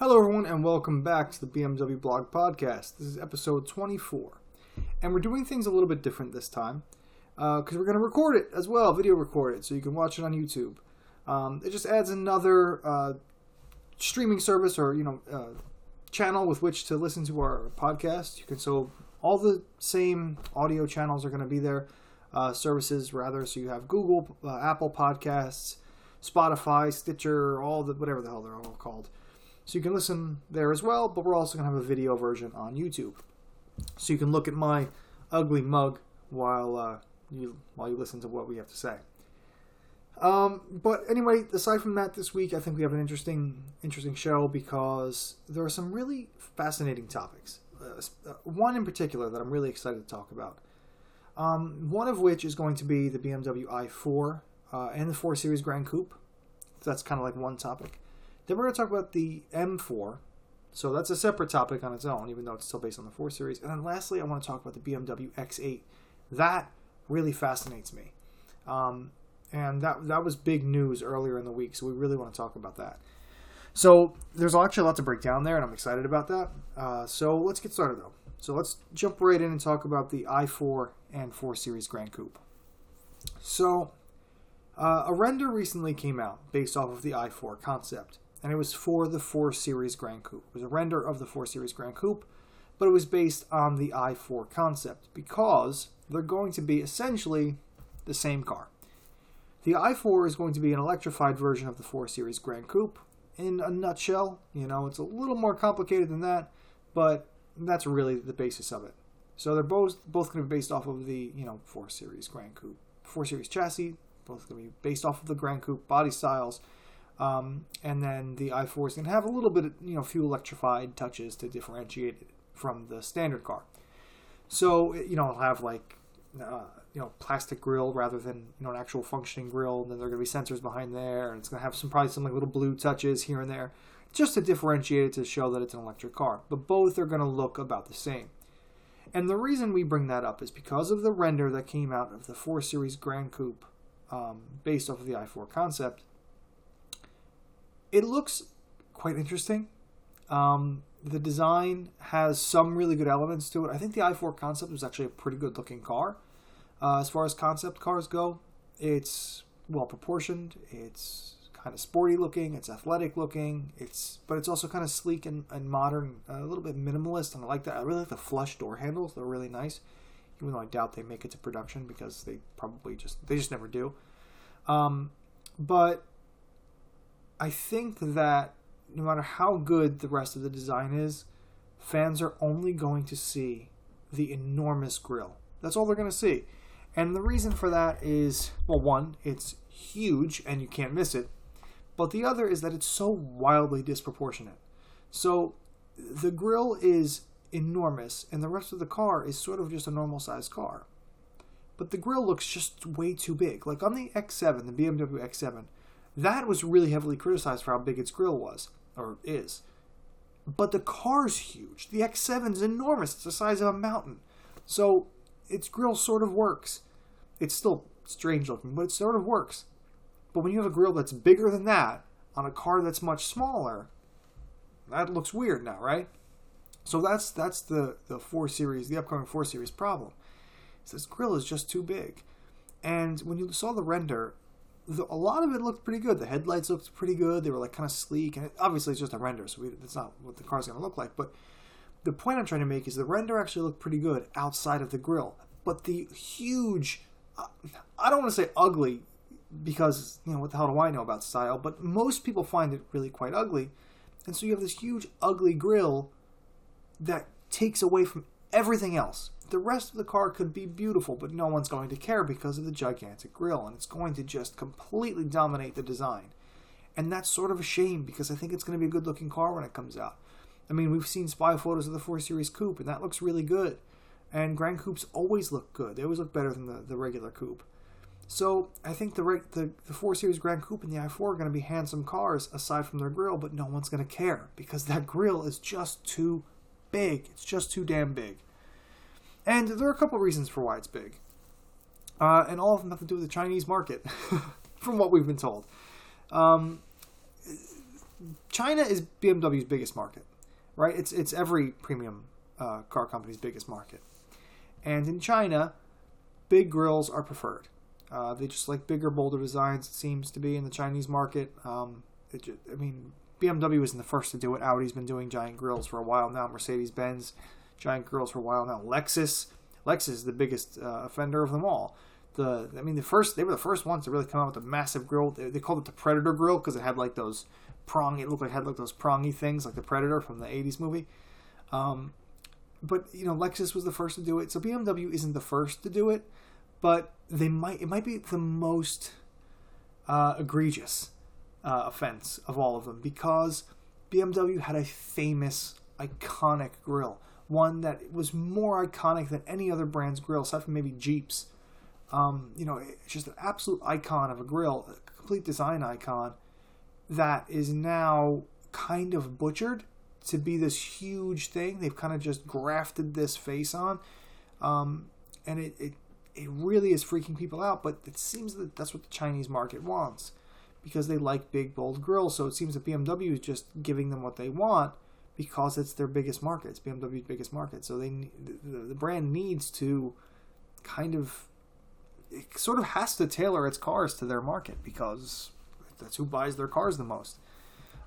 Hello, everyone, and welcome back to the BMW Blog Podcast. This is episode 24. And we're doing things a little bit different this time because uh, we're going to record it as well, video record it, so you can watch it on YouTube. Um, it just adds another uh, streaming service or, you know, uh, channel with which to listen to our podcast. You can, so all the same audio channels are going to be there, uh, services rather. So you have Google, uh, Apple Podcasts, Spotify, Stitcher, all the, whatever the hell they're all called. So you can listen there as well, but we're also going to have a video version on YouTube. So you can look at my ugly mug while uh, you while you listen to what we have to say. Um, but anyway, aside from that, this week I think we have an interesting interesting show because there are some really fascinating topics. Uh, uh one in particular that I'm really excited to talk about. Um, one of which is going to be the BMW i4 uh, and the 4 Series Gran Coupe. That's kind of like one topic. Then we're going to talk about the M4. So that's a separate topic on its own, even though it's still based on the 4 Series. And then lastly, I want to talk about the BMW X8. That really fascinates me. Um, and that that was big news earlier in the week, so we really want to talk about that. So there's actually a lot to break down there, and I'm excited about that. Uh, so let's get started though. So let's jump right in and talk about the i4 and 4 Series Grand Coupe. So uh, a render recently came out based off of the i4 concept and it was for the 4 Series Grand Coupe. It was a render of the 4 Series Grand Coupe, but it was based on the i4 concept because they're going to be essentially the same car. The i4 is going to be an electrified version of the 4 Series Grand Coupe. In a nutshell, you know, it's a little more complicated than that, but that's really the basis of it. So they're both both going to be based off of the you know 4 Series Grand Coupe, 4 Series chassis, both going to be based off of the Grand Coupe body styles um, and then the i4 is going to have a little bit, of, you know, few electrified touches to differentiate it from the standard car. So, you know, it'll have like, uh, you know, plastic grill rather than, you know, an actual functioning grill. And then there are going to be sensors behind there. And it's going to have some, probably some like little blue touches here and there just to differentiate it to show that it's an electric car. But both are going to look about the same. And the reason we bring that up is because of the render that came out of the 4 Series Gran Coupe um, based off of the i4 concept it looks quite interesting. Um, the design has some really good elements to it. I think the i4 concept was actually a pretty good looking car. Uh, as far as concept cars go, it's well proportioned. It's kind of sporty looking. It's athletic looking. It's but it's also kind of sleek and, and modern, a little bit minimalist, and I like that. I really like the flush door handles. They're really nice, even though I doubt they make it to production because they probably just they just never do. Um, but I think that no matter how good the rest of the design is, fans are only going to see the enormous grill. That's all they're going to see. And the reason for that is well, one, it's huge and you can't miss it. But the other is that it's so wildly disproportionate. So the grill is enormous and the rest of the car is sort of just a normal sized car. But the grill looks just way too big. Like on the X7, the BMW X7, that was really heavily criticized for how big its grill was, or is. But the car's huge. The X7 is enormous. It's the size of a mountain. So its grill sort of works. It's still strange looking, but it sort of works. But when you have a grill that's bigger than that on a car that's much smaller, that looks weird now, right? So that's that's the the four series, the upcoming four series problem. Is this grill is just too big. And when you saw the render, the, a lot of it looked pretty good. The headlights looked pretty good. They were like kind of sleek, and it, obviously it's just a render, so it's not what the car's going to look like. But the point I'm trying to make is the render actually looked pretty good outside of the grill, but the huge, uh, I don't want to say ugly, because you know what the hell do I know about style? But most people find it really quite ugly, and so you have this huge ugly grill that takes away from everything else the rest of the car could be beautiful, but no one's going to care because of the gigantic grille, and it's going to just completely dominate the design. And that's sort of a shame because I think it's going to be a good looking car when it comes out. I mean, we've seen spy photos of the 4 Series Coupe, and that looks really good. And Grand Coupes always look good. They always look better than the, the regular coupe. So I think the, the the 4 Series Grand Coupe and the i4 are going to be handsome cars aside from their grill, but no one's going to care because that grill is just too big. It's just too damn big. And there are a couple reasons for why it's big. Uh, and all of them have to do with the Chinese market, from what we've been told. Um, China is BMW's biggest market, right? It's it's every premium uh, car company's biggest market, and in China, big grills are preferred. Uh, they just like bigger, bolder designs. It seems to be in the Chinese market. Um, just, I mean, BMW isn't the first to do it. Audi's been doing giant grills for a while now. Mercedes Benz, giant grills for a while now. Lexus, Lexus is the biggest uh, offender of them all. The I mean, the first they were the first ones to really come out with a massive grill. They, they called it the Predator grill because it had like those prong. It looked like it had like those prongy things like the Predator from the '80s movie. Um, but you know, Lexus was the first to do it. So BMW isn't the first to do it but they might it might be the most uh, egregious uh, offense of all of them because BMW had a famous iconic grill, one that was more iconic than any other brand's grill, aside from maybe Jeep's. Um, you know, it's just an absolute icon of a grill, a complete design icon that is now kind of butchered to be this huge thing. They've kind of just grafted this face on, um, and it, it it really is freaking people out, but it seems that that's what the Chinese market wants because they like big, bold grills. So it seems that BMW is just giving them what they want because it's their biggest market. It's BMW's biggest market. So they the, the brand needs to kind of it sort of has to tailor its cars to their market because that's who buys their cars the most.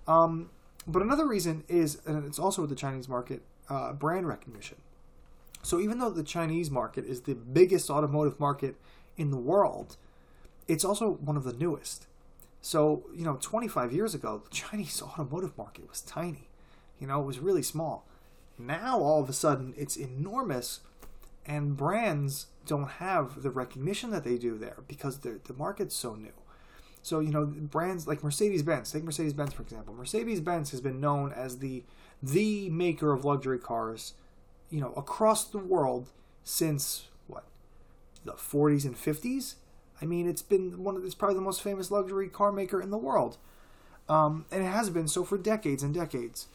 Um, but another reason is, and it's also with the Chinese market, uh, brand recognition. So even though the Chinese market is the biggest automotive market in the world, it's also one of the newest. So, you know, 25 years ago, the Chinese automotive market was tiny. You know, it was really small. Now, all of a sudden, it's enormous, and brands don't have the recognition that they do there because the market's so new. So, you know, brands like Mercedes Benz, take Mercedes Benz, for example. Mercedes Benz has been known as the the maker of luxury cars you know, across the world since what the 40s and 50s. I mean, it's been one of it's probably the most famous luxury car maker in the world, um, and it has been so for decades and decades.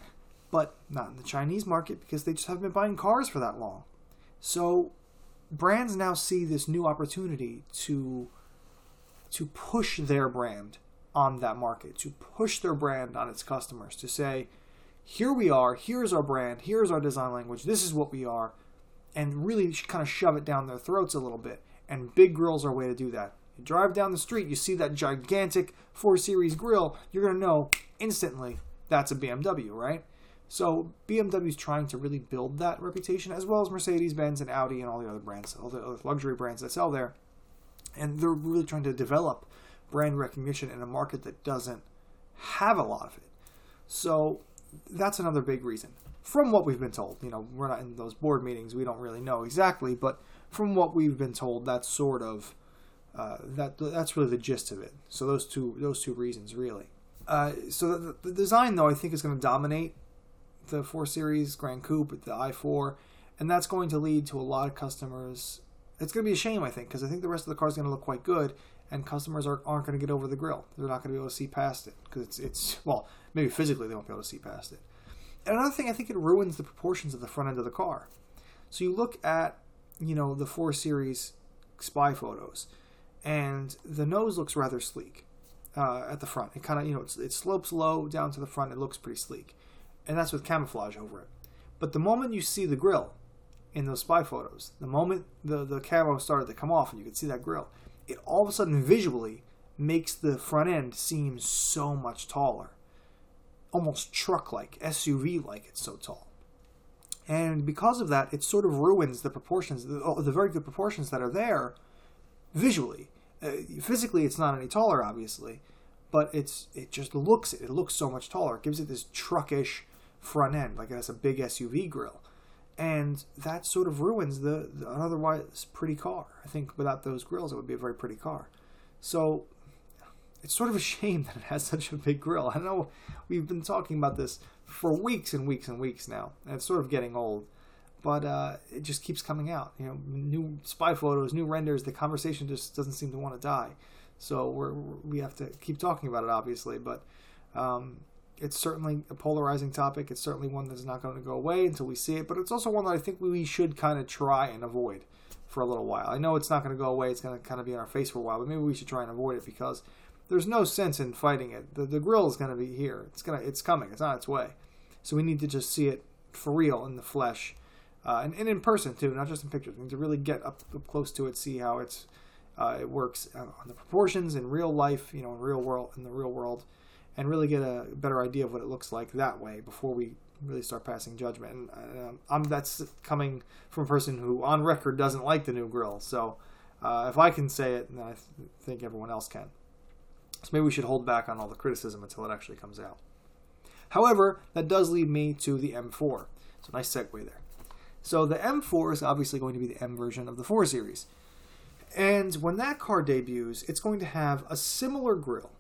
But not in the Chinese market because they just haven't been buying cars for that long. So brands now see this new opportunity to to push their brand on that market, to push their brand on its customers, to say, here we are, here's our brand, here's our design language, this is what we are, and really kind of shove it down their throats a little bit. And big grills are a way to do that. You drive down the street, you see that gigantic 4 Series grill, you're going to know instantly that's a BMW, right? So BMW is trying to really build that reputation, as well as Mercedes Benz and Audi and all the other brands, all the other luxury brands that sell there. And they're really trying to develop brand recognition in a market that doesn't have a lot of it. So that's another big reason. From what we've been told, you know, we're not in those board meetings, we don't really know exactly, but from what we've been told, that's sort of uh, that that's really the gist of it. So those two those two reasons really. Uh, so the, the, design though I think is going to dominate the 4 Series Grand Coupe, the i4, and that's going to lead to a lot of customers. It's going to be a shame I think because I think the rest of the car is going to look quite good, and customers are, aren't going to get over the grill. They're not going to be able to see past it because it's it's well maybe physically they won't be able to see past it. And another thing, I think it ruins the proportions of the front end of the car. So you look at you know the 4 Series spy photos, and the nose looks rather sleek uh, at the front. It kind of you know it slopes low down to the front. It looks pretty sleek, and that's with camouflage over it. But the moment you see the grill in those spy photos, the moment the the camo started to come off and you could see that grill, it all of a sudden visually makes the front end seem so much taller. Almost truck like, SUV like, it's so tall. And because of that, it sort of ruins the proportions, the, oh, the very good proportions that are there visually. Uh, physically, it's not any taller, obviously, but it's it just looks. It looks so much taller. It gives it this truckish front end, like it has a big SUV grill and that sort of ruins the, the, an otherwise pretty car. I think without those grills, it would be a very pretty car. So it's sort of a shame that it has such a big grill. I know we've been talking about this for weeks and weeks and weeks now, and it's sort of getting old. But uh, it just keeps coming out. You know, new spy photos, new renders. The conversation just doesn't seem to want to die. So we're we have to keep talking about it, obviously. But um, it's certainly a polarizing topic. It's certainly one that's not going to go away until we see it, but it's also one that I think we should kind of try and avoid for a little while. I know it's not going to go away, it's going to kind of be in our face for a while, but maybe we should try and avoid it because there's no sense in fighting it. The the grill is going to be here. It's gonna it's coming. It's on its way. So we need to just see it for real in the flesh, uh, and, and in person too, not just in pictures. We need to really get up, up close to it, see how it's uh, it works on the proportions in real life, you know, in real world in the real world, and really get a better idea of what it looks like that way before we really start passing judgment. And uh, I'm that's coming from a person who, on record, doesn't like the new grill. So uh, if I can say it, then I th- think everyone else can. So maybe we should hold back on all the criticism until it actually comes out. However, that does lead me to the M4. So nice segue there. So the M4 is obviously going to be the M version of the 4 Series. And when that car debuts, it's going to have a similar grille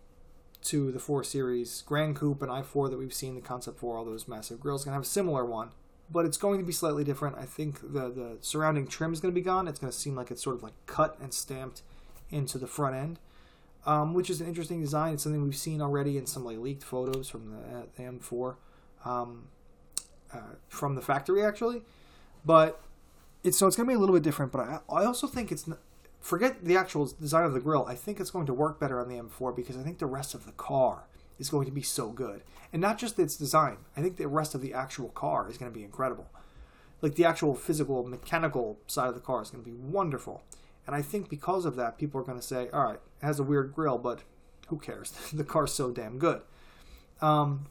to the 4 Series Grand Coupe and i4 that we've seen, the Concept 4, all those massive grills, going to have a similar one. But it's going to be slightly different. I think the, the surrounding trim is going to be gone. It's going to seem like it's sort of like cut and stamped into the front end um, which is an interesting design. It's something we've seen already in some like leaked photos from the, uh, the M4 um, uh, from the factory actually. But it's so it's going to be a little bit different. But I, I also think it's forget the actual design of the grill. I think it's going to work better on the M4 because I think the rest of the car is going to be so good, and not just its design. I think the rest of the actual car is going to be incredible. Like the actual physical, mechanical side of the car is going to be wonderful. And I think because of that, people are going to say, all right, it has a weird grill, but who cares? the car's so damn good. Um,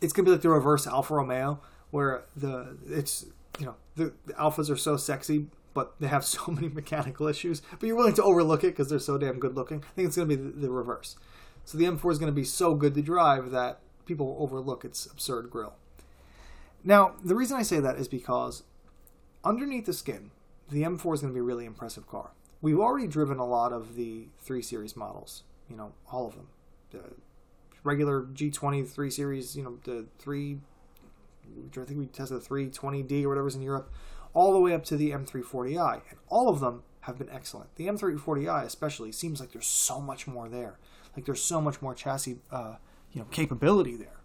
it's going to be like the reverse Alfa Romeo, where the it's you know the, the Alfas are so sexy, but they have so many mechanical issues. But you're willing to overlook it because they're so damn good looking. I think it's going to be the, the reverse. So the M4 is going to be so good to drive that people overlook its absurd grill. Now, the reason I say that is because underneath the skin, the M4 is going to be a really impressive car. We've already driven a lot of the 3 Series models, you know, all of them. The regular G20 3 Series, you know, the 3, I think we tested the 320D or whatever's in Europe, all the way up to the M340i. And all of them have been excellent. The M340i especially seems like there's so much more there. Like there's so much more chassis, uh, you know, capability there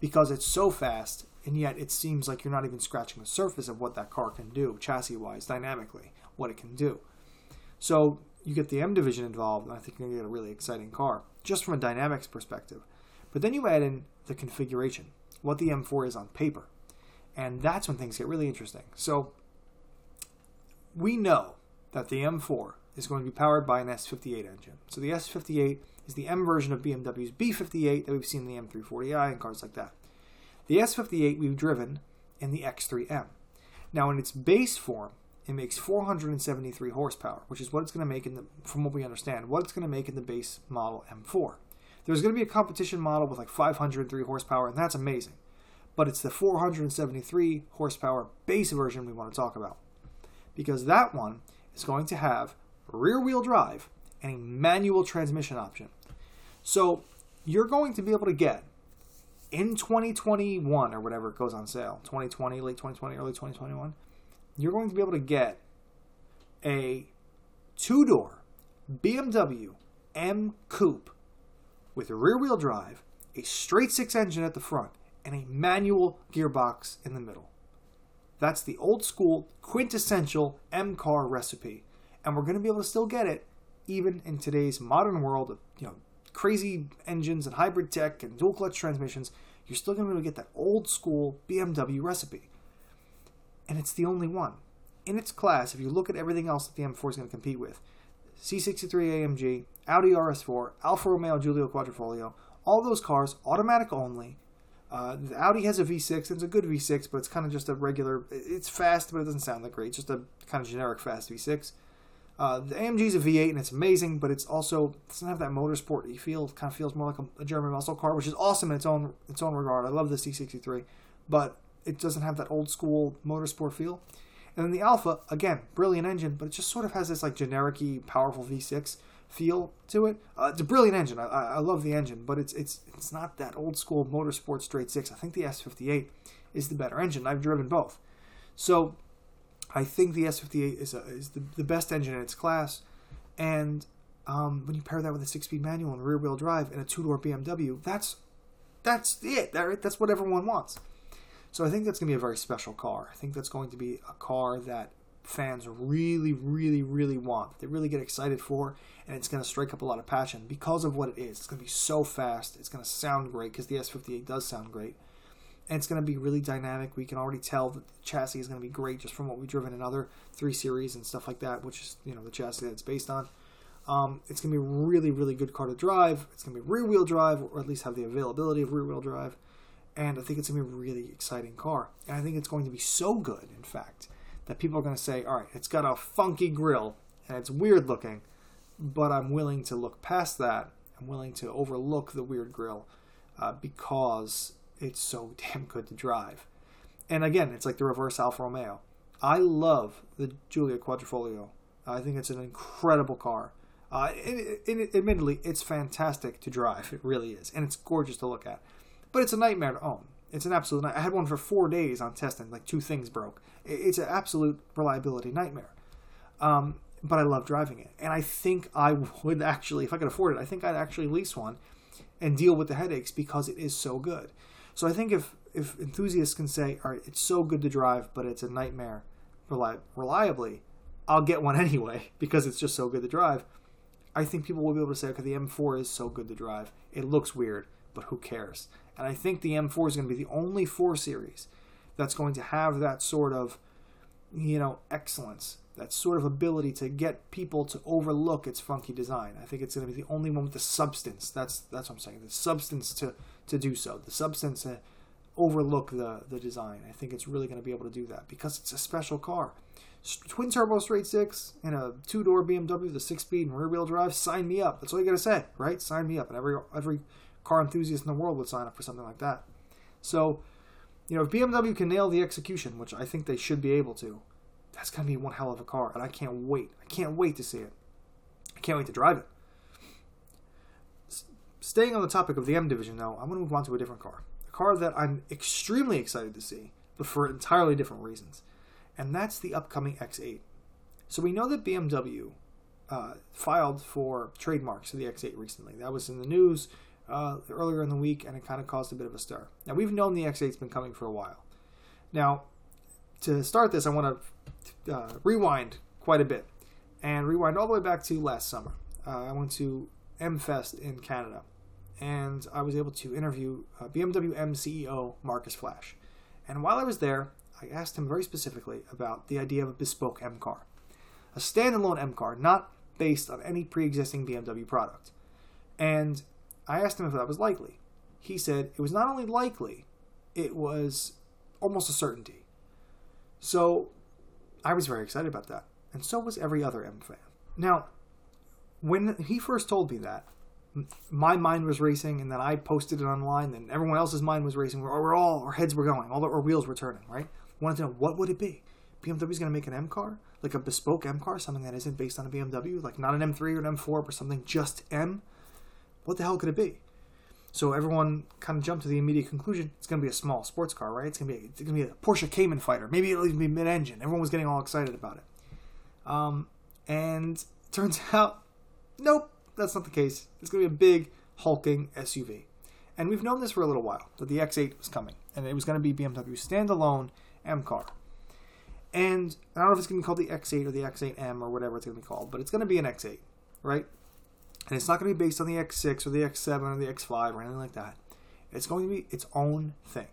because it's so fast and yet it seems like you're not even scratching the surface of what that car can do, chassis wise, dynamically, what it can do. So you get the M division involved, and I think you're to get a really exciting car, just from a dynamics perspective. But then you add in the configuration, what the M4 is on paper. And that's when things get really interesting. So we know that the M4 is going to be powered by an S58 engine. So the S58 is the M version of BMW's B58 that we've seen in the M340i and cars like that. The S58 we've driven in the X3M. Now, in its base form, it makes 473 horsepower, which is what it's going to make in the, from what we understand, what it's going to make in the base model M4. There's going to be a competition model with like 503 horsepower, and that's amazing. But it's the 473 horsepower base version we want to talk about. Because that one is going to have rear wheel drive and a manual transmission option. So you're going to be able to get in 2021 or whatever it goes on sale, 2020, late 2020, early 2021, you're going to be able to get a two door BMW M Coupe with rear wheel drive, a straight six engine at the front, and a manual gearbox in the middle. That's the old school, quintessential M car recipe. And we're going to be able to still get it even in today's modern world of you know crazy engines and hybrid tech and dual clutch transmissions, you're still going to be able to get that old school BMW recipe. And it's the only one. In its class, if you look at everything else that the M4 is going to compete with, C63 AMG, Audi RS4, Alfa Romeo Giulia Quadrifoglio, all those cars, automatic only. Uh, the Audi has a V6, it's a good V6, but it's kind of just a regular, it's fast, but it doesn't sound that great. It's just a kind of generic fast V6. Uh, the AMG is a V8 and it's amazing, but it's also doesn't have that motorsport feel. It kind of feels more like a, a, German muscle car, which is awesome in its own its own regard. I love the C63, but it doesn't have that old school motorsport feel. And then the Alfa, again, brilliant engine, but it just sort of has this like generic powerful V6 feel to it. Uh, it's a brilliant engine. I, I, love the engine, but it's it's it's not that old school motorsport straight six. I think the S58 is the better engine. I've driven both, so I think the S58 is, a, is the, the best engine in its class. And um, when you pair that with a six-speed manual and rear-wheel drive and a two-door BMW, that's that's it. That, that's what everyone wants. So I think that's going to be a very special car. I think that's going to be a car that fans really, really, really want, they really get excited for, and it's going to strike up a lot of passion because of what it is. It's going to be so fast. It's going to sound great because the S58 does sound great. And it's going to be really dynamic. We can already tell that the chassis is going to be great just from what we've driven in other 3 Series and stuff like that, which is, you know, the chassis that it's based on. Um, it's going to be a really, really good car to drive. It's going to be rear wheel drive, or at least have the availability of rear wheel drive. And I think it's going to be a really exciting car. And I think it's going to be so good, in fact, that people are going to say, all right, it's got a funky grill and it's weird looking, but I'm willing to look past that. I'm willing to overlook the weird grill uh, because it's so damn good to drive. And again, it's like the reverse Alfa Romeo. I love the Giulia Quadrifoglio. I think it's an incredible car. Uh, it, it, it, admittedly, it's fantastic to drive. It really is, and it's gorgeous to look at. But it's a nightmare to own. It's an absolute. Night- I had one for four days on testing. Like two things broke. It's an absolute reliability nightmare. Um, but I love driving it, and I think I would actually, if I could afford it, I think I'd actually lease one and deal with the headaches because it is so good. So I think if if enthusiasts can say, all right, it's so good to drive, but it's a nightmare reli- reliably, I'll get one anyway because it's just so good to drive. I think people will be able to say, okay, the M4 is so good to drive. It looks weird, but who cares? And I think the M4 is going to be the only 4 series that's going to have that sort of, you know, excellence, that sort of ability to get people to overlook its funky design. I think it's going to be the only one with the substance. That's that's what I'm saying. The substance to to do so. The substance to overlook the the design. I think it's really going to be able to do that because it's a special car. Twin turbo straight six in a two door BMW, the six speed and rear wheel drive. Sign me up. That's all you got to say, right? Sign me up. And every every car enthusiast in the world would sign up for something like that. So, you know, if BMW can nail the execution, which I think they should be able to, that's going to be one hell of a car. And I can't wait. I can't wait to see it. I can't wait to drive it. S- staying on the topic of the M division, though, I'm going to move on to a different car. A car that I'm extremely excited to see, but for entirely different reasons. And that's the upcoming X8. So we know that BMW uh, filed for trademarks for the X8 recently. That was in the news uh, earlier in the week, and it kind of caused a bit of a stir. Now, we've known the X8's been coming for a while. Now, to start this, I want to uh, rewind quite a bit and rewind all the way back to last summer. Uh, I went to MFest in Canada, and I was able to interview uh, BMW M CEO Markus Flasch. And while I was there, I asked him very specifically about the idea of a bespoke M car, a standalone M car, not based on any pre existing BMW product. And I asked him if that was likely. He said it was not only likely, it was almost a certainty. So I was very excited about that. And so was every other M fan. Now, when he first told me that, my mind was racing, and then I posted it online, and everyone else's mind was racing. We're, all, our heads were going, all our wheels were turning, right? Wanted to know what would it be? BMW's going to make an M car, like a bespoke M car, something that isn't based on a BMW, like not an M3 or an M4, but something just M what the hell could it be? So everyone kind of jumped to the immediate conclusion: it's going to be a small sports car, right? It's going to be it's going to be a Porsche Cayman fighter. Maybe it'll even be mid-engine. Everyone was getting all excited about it. Um, and turns out, nope, that's not the case. It's going to be a big hulking SUV. And we've known this for a little while that the X8 was coming, and it was going to be BMW's standalone M car. And I don't know if it's going to be called the X8 or the X8M or whatever it's going to be called, but it's going to be an X8, right? And it's not going to be based on the X6 or the X7 or the X5 or anything like that. It's going to be its own thing.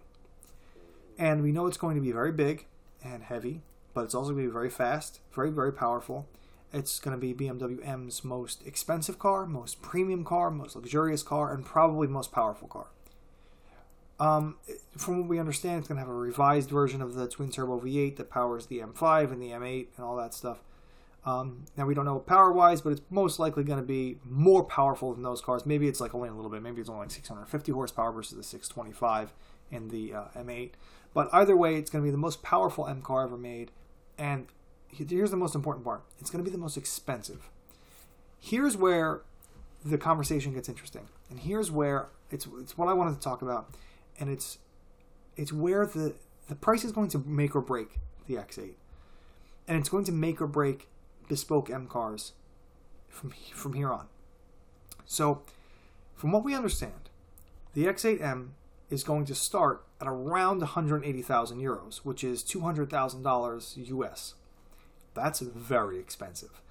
And we know it's going to be very big and heavy, but it's also going to be very fast, very, very powerful. It's going to be BMW M's most expensive car, most premium car, most luxurious car, and probably most powerful car. Um, from what we understand, it's going to have a revised version of the twin turbo V8 that powers the M5 and the M8 and all that stuff. Um, now we don't know power wise, but it's most likely going to be more powerful than those cars. Maybe it's like only a little bit. Maybe it's only like 650 horsepower versus the 625 in the uh, M8. But either way, it's going to be the most powerful M car ever made. And here's the most important part: it's going to be the most expensive. Here's where the conversation gets interesting, and here's where it's it's what I wanted to talk about, and it's it's where the the price is going to make or break the X8, and it's going to make or break bespoke M cars from from here on. So, from what we understand, the X8M is going to start at around 180,000 euros, which is $200,000 US. That's very expensive.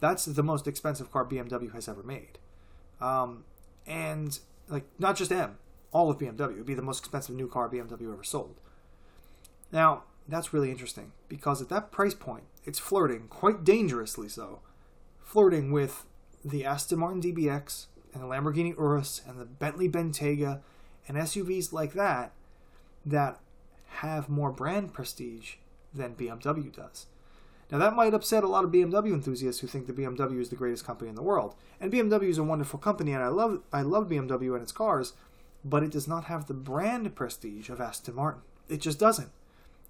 That's the most expensive car BMW has ever made. Um, and like not just M, all of BMW would be the most expensive new car BMW ever sold. Now, that's really interesting because at that price point, it's flirting quite dangerously so, flirting with the Aston Martin DBX and the Lamborghini Urus and the Bentley Bentayga and SUVs like that that have more brand prestige than BMW does. Now that might upset a lot of BMW enthusiasts who think the BMW is the greatest company in the world. And BMW is a wonderful company and I love I love BMW and its cars, but it does not have the brand prestige of Aston Martin. It just doesn't.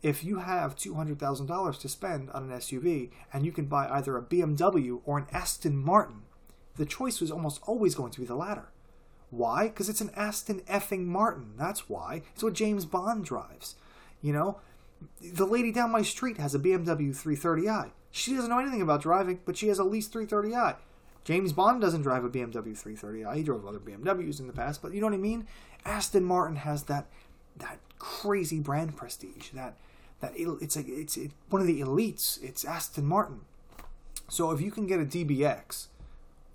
If you have $200,000 to spend on an SUV and you can buy either a BMW or an Aston Martin, the choice was almost always going to be the latter. Why? Because it's an Aston effing Martin. That's why. It's what James Bond drives. You know, the lady down my street has a BMW 330i. She doesn't know anything about driving, but she has a lease 330i. James Bond doesn't drive a BMW 330i. He drove other BMWs in the past, but you know what I mean? Aston Martin has that that crazy brand prestige. That that it's like it's it, one of the elites. It's Aston Martin. So if you can get a DBX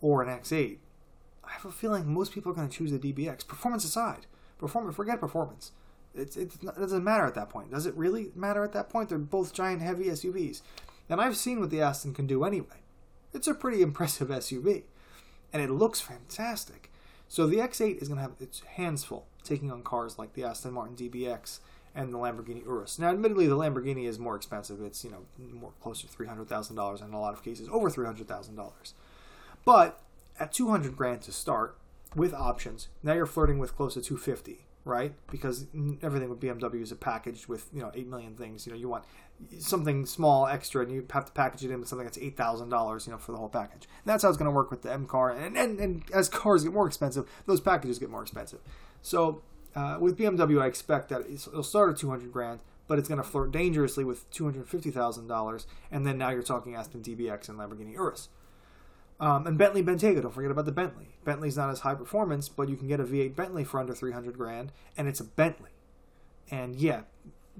or an X8, I have a feeling most people are going to choose the DBX. Performance aside, performance forget performance. It's, it's not, it doesn't matter at that point. Does it really matter at that point? They're both giant, heavy SUVs, and I've seen what the Aston can do anyway. It's a pretty impressive SUV, and it looks fantastic. So the X8 is going to have its hands full taking on cars like the Aston Martin DBX and the Lamborghini Urus. Now, admittedly, the Lamborghini is more expensive. It's you know more close to three hundred thousand dollars, and in a lot of cases over three hundred thousand dollars. But at two hundred grand to start with options, now you're flirting with close to two fifty, right? Because everything with BMW is a package with you know eight million things. You know you want something small extra, and you have to package it in with something that's eight thousand dollars, you know, for the whole package. And that's how it's going to work with the M car. And, and and as cars get more expensive, those packages get more expensive. So uh, with BMW, I expect that it'll start at 200 grand, but it's going to flirt dangerously with $250,000, and then now you're talking Aston DBX and Lamborghini Urus. Um, and Bentley Bentayga, don't forget about the Bentley. Bentley's not as high performance, but you can get a V8 Bentley for under 300 grand, and it's a Bentley. And yeah,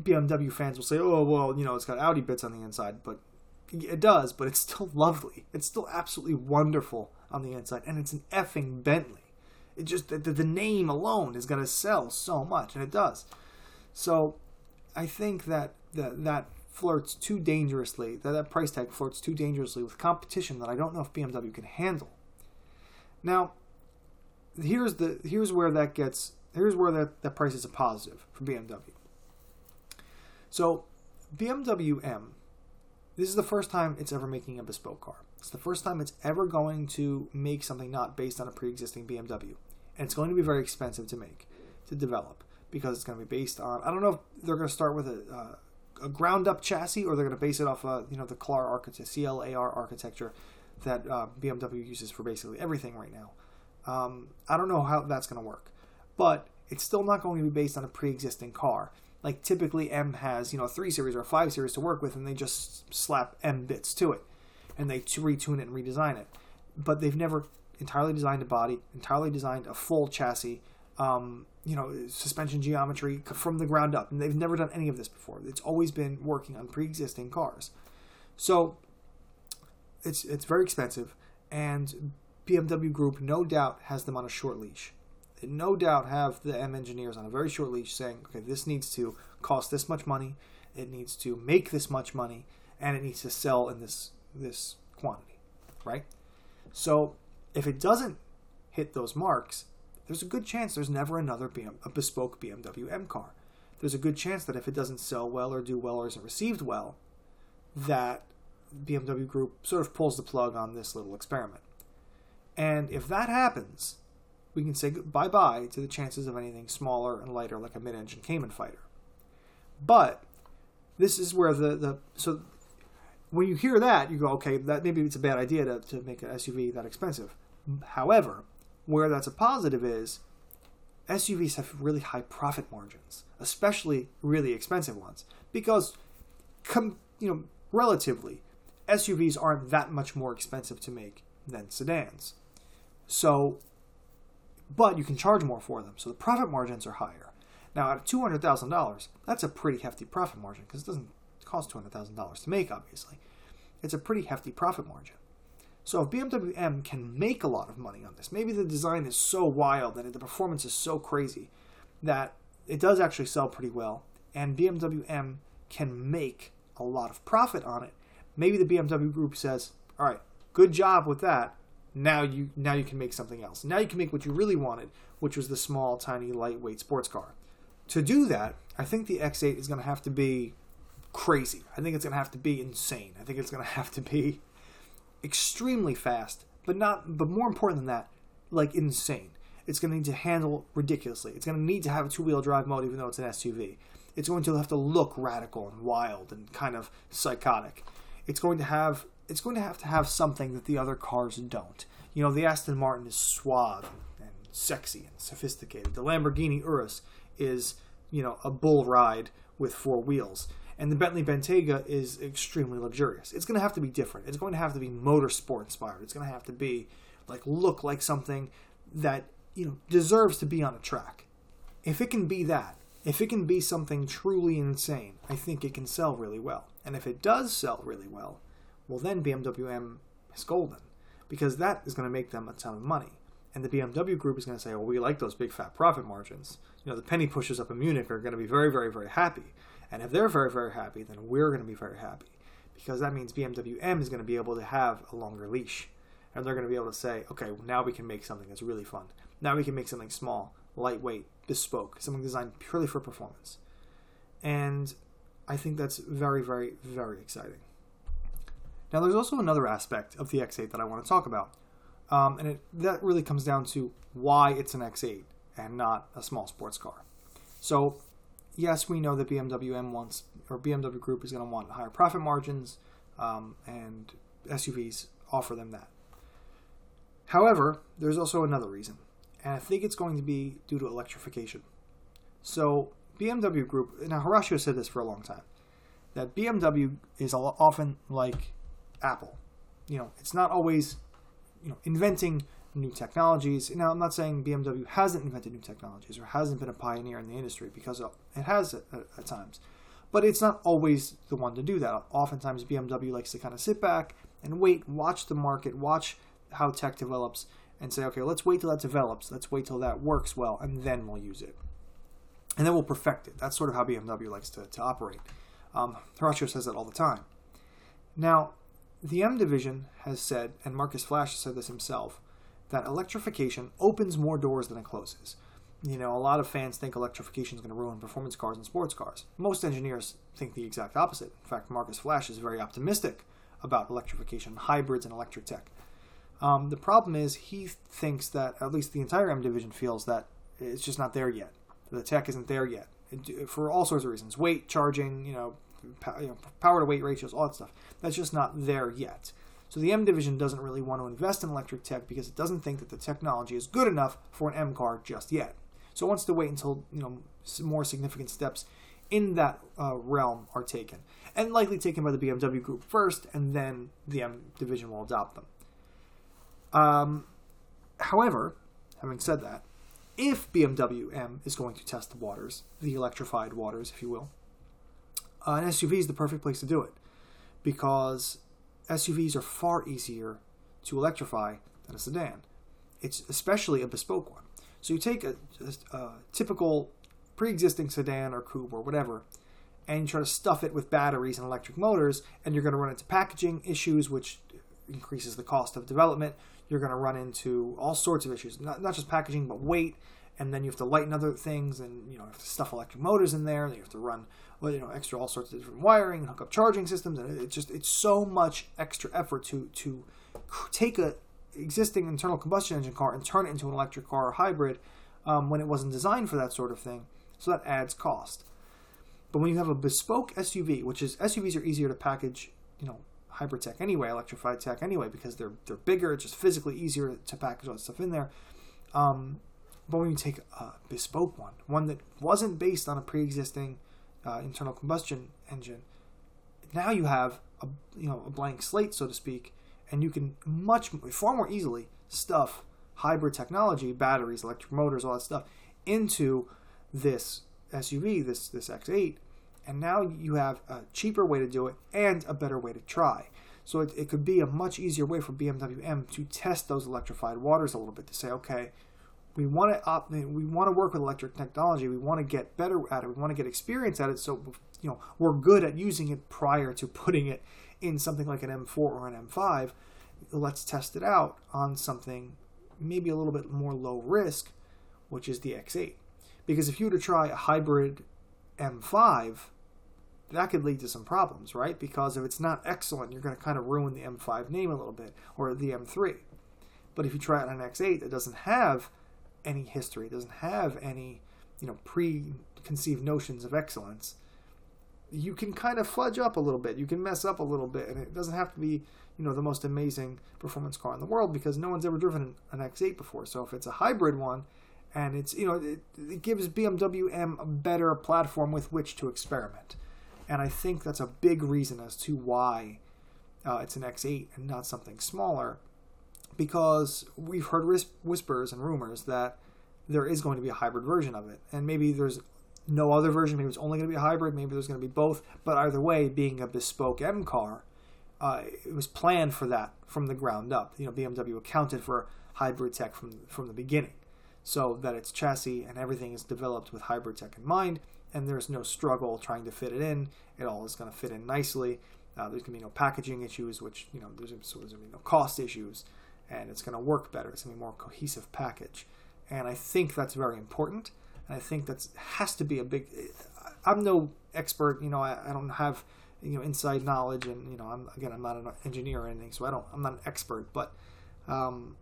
BMW fans will say, oh, well, you know, it's got Audi bits on the inside, but it does, but it's still lovely. It's still absolutely wonderful on the inside, and it's an effing Bentley. It just the, the name alone is going to sell so much, and it does. So I think that that, that flirts too dangerously, that, that price tag flirts too dangerously with competition that I don't know if BMW can handle. Now, here's the here's where that gets here's where that, that price is a positive for BMW. So BMW M, this is the first time it's ever making a bespoke car. It's the first time it's ever going to make something not based on a pre-existing BMW, and it's going to be very expensive to make, to develop, because it's going to be based on. I don't know if they're going to start with a, uh, a ground-up chassis or they're going to base it off, uh, you know, the CLAR architecture, CLAR architecture that uh, BMW uses for basically everything right now. Um, I don't know how that's going to work, but it's still not going to be based on a pre-existing car. Like typically, M has you know a three series or a five series to work with, and they just slap M bits to it and they retune it and redesign it. But they've never entirely designed a body, entirely designed a full chassis, um, you know, suspension geometry from the ground up. And they've never done any of this before. It's always been working on pre-existing cars. So it's it's very expensive, and BMW Group no doubt has them on a short leash. They no doubt have the M engineers on a very short leash, saying, "Okay, this needs to cost this much money, it needs to make this much money, and it needs to sell in this this quantity, right? So if it doesn't hit those marks, there's a good chance there's never another BM, a bespoke BMW M car. There's a good chance that if it doesn't sell well or do well or isn't received well, that BMW Group sort of pulls the plug on this little experiment. And if that happens, we can say bye bye to the chances of anything smaller and lighter like a mid engine Cayman fighter. But this is where the, the so when you hear that, you go, okay, that maybe it's a bad idea to, to make an SUV that expensive. However, where that's a positive is SUVs have really high profit margins, especially really expensive ones, because, com, you know, relatively, SUVs aren't that much more expensive to make than sedans. So, but you can charge more for them, so the profit margins are higher. Now, at two hundred thousand dollars, that's a pretty hefty profit margin because it doesn't cost $200,000 to make, obviously. it's a pretty hefty profit margin. So if BMW M can make a lot of money on this, maybe the design is so wild and the performance is so crazy that it does actually sell pretty well, and BMW M can make a lot of profit on it. Maybe the BMW group says, "All right, good job with that. Now you now you can make something else. Now you can make what you really wanted, which was the small, tiny, lightweight sports car." To do that, I think the X8 is going to have to be crazy. I think it's going to have to be insane. I think it's going to have to be extremely fast, but not but more important than that, like insane. It's going to need to handle ridiculously. It's going to need to have a two-wheel drive mode even though it's an SUV. It's going to have to look radical and wild and kind of psychotic. It's going to have it's going to have to have something that the other cars don't. You know, the Aston Martin is suave and sexy and sophisticated. The Lamborghini Urus is, you know, a bull ride with four wheels and the Bentley Bentayga is extremely luxurious. It's going to have to be different. It's going to have to be motorsport inspired. It's going to have to be like look like something that you know deserves to be on a track. If it can be that, if it can be something truly insane, I think it can sell really well. And if it does sell really well, well then BMW M is golden because that is going to make them a ton of money. And the BMW group is going to say, "Well, we like those big fat profit margins." You know, the penny pushers up in Munich are going to be very, very, very happy and if they're very, very happy, then we're going to be very happy because that means BMW M is going to be able to have a longer leash. And they're going to be able to say, okay, now we can make something that's really fun. Now we can make something small, lightweight, bespoke, something designed purely for performance. And I think that's very, very, very exciting. Now, there's also another aspect of the X8 that I want to talk about. Um, and it, that really comes down to why it's an X8 and not a small sports car. So, yes, we know that BMW M wants or BMW Group is going to want higher profit margins, um, and SUVs offer them that. However, there's also another reason, and I think it's going to be due to electrification. So BMW Group, now Horatiu said this for a long time, that BMW is often like Apple. You know, it's not always, you know, inventing new technologies. Now, I'm not saying BMW hasn't invented new technologies or hasn't been a pioneer in the industry because it has at, times, but it's not always the one to do that. Oftentimes, BMW likes to kind of sit back and wait, watch the market, watch how tech develops, and say, okay, let's wait till that develops, let's wait till that works well, and then we'll use it. And then we'll perfect it. That's sort of how BMW likes to, to operate. Um, Horatiu says that all the time. Now, the M division has said, and Markus Flasch said this himself, that electrification opens more doors than it closes. You know, a lot of fans think electrification is going to ruin performance cars and sports cars. Most engineers think the exact opposite. In fact, Markus Flasch is very optimistic about electrification, hybrids, and electric tech. Um, the problem is he thinks that at least the entire M division feels that it's just not there yet. The tech isn't there yet for all sorts of reasons: weight, charging, you know, power to weight ratios, all that stuff. That's just not there yet. So the M division doesn't really want to invest in electric tech because it doesn't think that the technology is good enough for an M car just yet. So it wants to wait until you know more significant steps in that uh, realm are taken, and likely taken by the BMW group first, and then the M division will adopt them. Um, however, having said that, if BMW M is going to test the waters, the electrified waters, if you will, uh, an SUV is the perfect place to do it because SUVs are far easier to electrify than a sedan. It's especially a bespoke one. So you take a, a, a typical pre-existing sedan or coupe or whatever, and you try to stuff it with batteries and electric motors, and you're going to run into packaging issues, which increases the cost of development. You're going to run into all sorts of issues, not, not just packaging, but weight, and then you have to lighten other things, and you know, you have to stuff electric motors in there. Then you have to run well, you know, extra all sorts of different wiring and hook up charging systems, and it's just it's so much extra effort to to take a existing internal combustion engine car and turn it into an electric car or hybrid um, when it wasn't designed for that sort of thing. So that adds cost. But when you have a bespoke SUV, which is SUVs are easier to package, you know, hybrid tech anyway, electrified tech anyway, because they're they're bigger. It's just physically easier to package all that stuff in there. Um, but when you take a bespoke one, one that wasn't based on a pre-existing uh, internal combustion engine, now you have a you know a blank slate, so to speak, and you can much far more easily stuff hybrid technology, batteries, electric motors, all that stuff into this SUV, this this X8, and now you have a cheaper way to do it and a better way to try. So it, it could be a much easier way for BMW M to test those electrified waters a little bit to say, okay, we want to we want to work with electric technology. We want to get better at it. We want to get experience at it. So you know we're good at using it prior to putting it in something like an M4 or an M5. Let's test it out on something maybe a little bit more low risk, which is the X8. Because if you were to try a hybrid M5, that could lead to some problems, right? Because if it's not excellent, you're going to kind of ruin the M5 name a little bit, or the M3. But if you try it on an X8 that doesn't have any history, doesn't have any, you know, preconceived notions of excellence, you can kind of fudge up a little bit. You can mess up a little bit, and it doesn't have to be, you know, the most amazing performance car in the world because no one's ever driven an X8 before. So if it's a hybrid one, and it's you know it, it gives BMW M a better platform with which to experiment, and I think that's a big reason as to why uh, it's an X8 and not something smaller because we've heard whispers and rumors that there is going to be a hybrid version of it, and maybe there's no other version. Maybe it's only going to be a hybrid. Maybe there's going to be both. But either way, being a bespoke M car, uh, it was planned for that from the ground up. You know, BMW accounted for hybrid tech from from the beginning, so that its chassis and everything is developed with hybrid tech in mind, and there's no struggle trying to fit it in. It all is going to fit in nicely. Uh, there's going to be no packaging issues, which you know there's, so there's going to be no cost issues and it's going to work better. It's going to be a more cohesive package. And I think that's very important. And I think that has to be a big. I'm no expert, you know. I, I don't have you know inside knowledge, and you know, I'm again, I'm not an engineer or anything, so I don't. I'm not an expert, but um,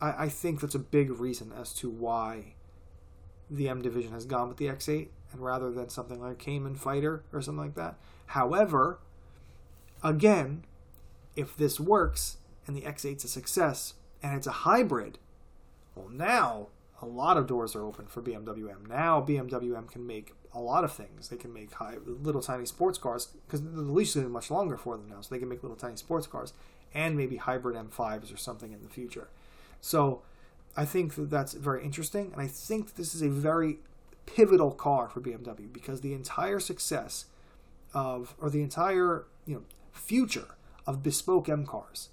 I, I think that's a big reason as to why the M division has gone with the X8, and rather than something like Cayman Fighter or something like that. However, again, if this works, and the X8's a success and it's a hybrid, well, now a lot of doors are open for BMW M. Now BMW M can make a lot of things. They can make high, little tiny sports cars because the leash is going to be much longer for them now, so they can make little tiny sports cars and maybe hybrid M5s or something in the future. So I think that that's very interesting, and I think this is a very pivotal car for BMW because the entire success of or the entire you know future of bespoke M cars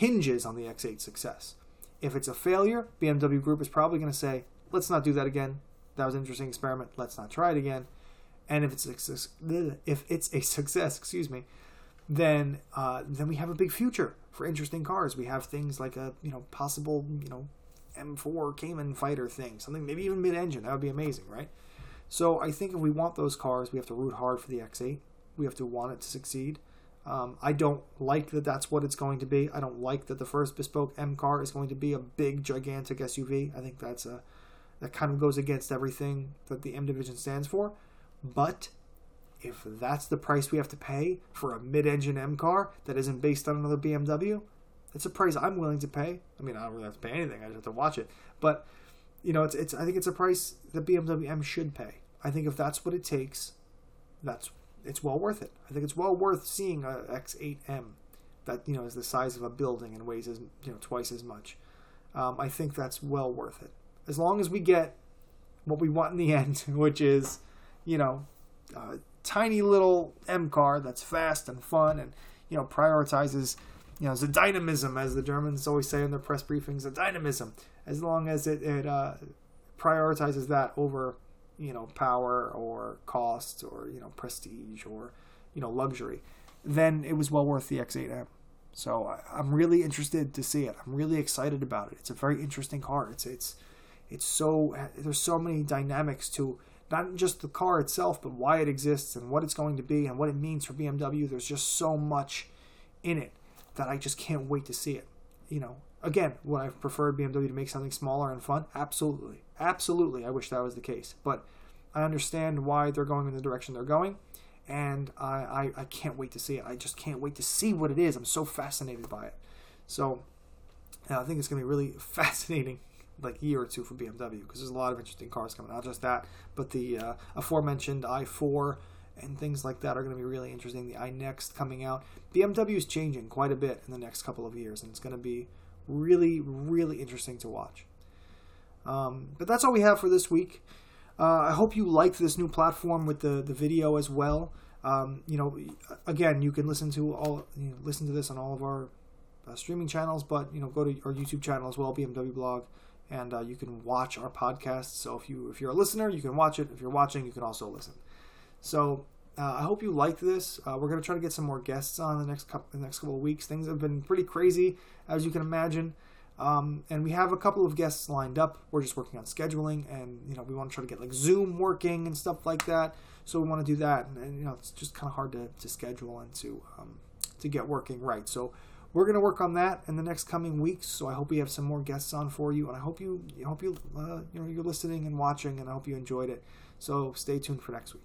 hinges on the X8 success. If it's a failure, BMW Group is probably going to say, let's not do that again. That was an interesting experiment. Let's not try it again. And if it's a, if it's a success, excuse me, then uh, then we have a big future for interesting cars. We have things like a you know possible you know M4 Cayman fighter thing, something maybe even mid-engine. That would be amazing, right? So I think if we want those cars, we have to root hard for the X8. We have to want it to succeed. Um, I don't like that that's what it's going to be. I don't like that the first bespoke M car is going to be a big, gigantic SUV. I think that's a that kind of goes against everything that the M division stands for. But if that's the price we have to pay for a mid-engine M car that isn't based on another BMW, it's a price I'm willing to pay. I mean, I don't really have to pay anything. I just have to watch it. But you know, it's it's. I think it's a price that BMW M should pay. I think if that's what it takes, that's it's well worth it. I think it's well worth seeing a X8M that you know is the size of a building and weighs as you know twice as much. Um, I think that's well worth it. As long as we get what we want in the end, which is you know a tiny little M car that's fast and fun and you know prioritizes you know the dynamism as the Germans always say in their press briefings, the dynamism. As long as it, it uh, prioritizes that over you know power or cost or you know prestige or you know luxury, then it was well worth the X8M. So I'm really interested to see it. I'm really excited about it. It's a very interesting car. It's it's it's so there's so many dynamics to not just the car itself, but why it exists and what it's going to be and what it means for BMW. There's just so much in it that I just can't wait to see it. You know, again, would I prefer BMW to make something smaller and fun? Absolutely. Absolutely. I wish that was the case. But I understand why they're going in the direction they're going. And I, I, I can't wait to see it. I just can't wait to see what it is. I'm so fascinated by it. So I think it's going to be really fascinating like year or two for BMW because there's a lot of interesting cars coming. Not just that, but the uh, aforementioned i4 and things like that are going to be really interesting. The iNext coming out. BMW is changing quite a bit in the next couple of years, and it's going to be really, really interesting to watch. Um, but that's all we have for this week. Uh, I hope you liked this new platform with the, the video as well. Um, you know, again, you can listen to all you know, listen to this on all of our uh, streaming channels, but you know, go to our YouTube channel as well, BMW Blog, and uh, you can watch our podcast. So if you if you're a listener, you can watch it. If you're watching, you can also listen. So uh, I hope you liked this. Uh, we're gonna try to get some more guests on the next couple the next couple of weeks. Things have been pretty crazy, as you can imagine. Um, and we have a couple of guests lined up. We're just working on scheduling, and you know we want to try to get like Zoom working and stuff like that. So we want to do that, and, and you know it's just kind of hard to, to schedule and to um, to get working right. So we're going to work on that in the next coming weeks. So I hope we have some more guests on for you, and I hope you I hope you uh, you know you're listening and watching, and I hope you enjoyed it. So stay tuned for next week.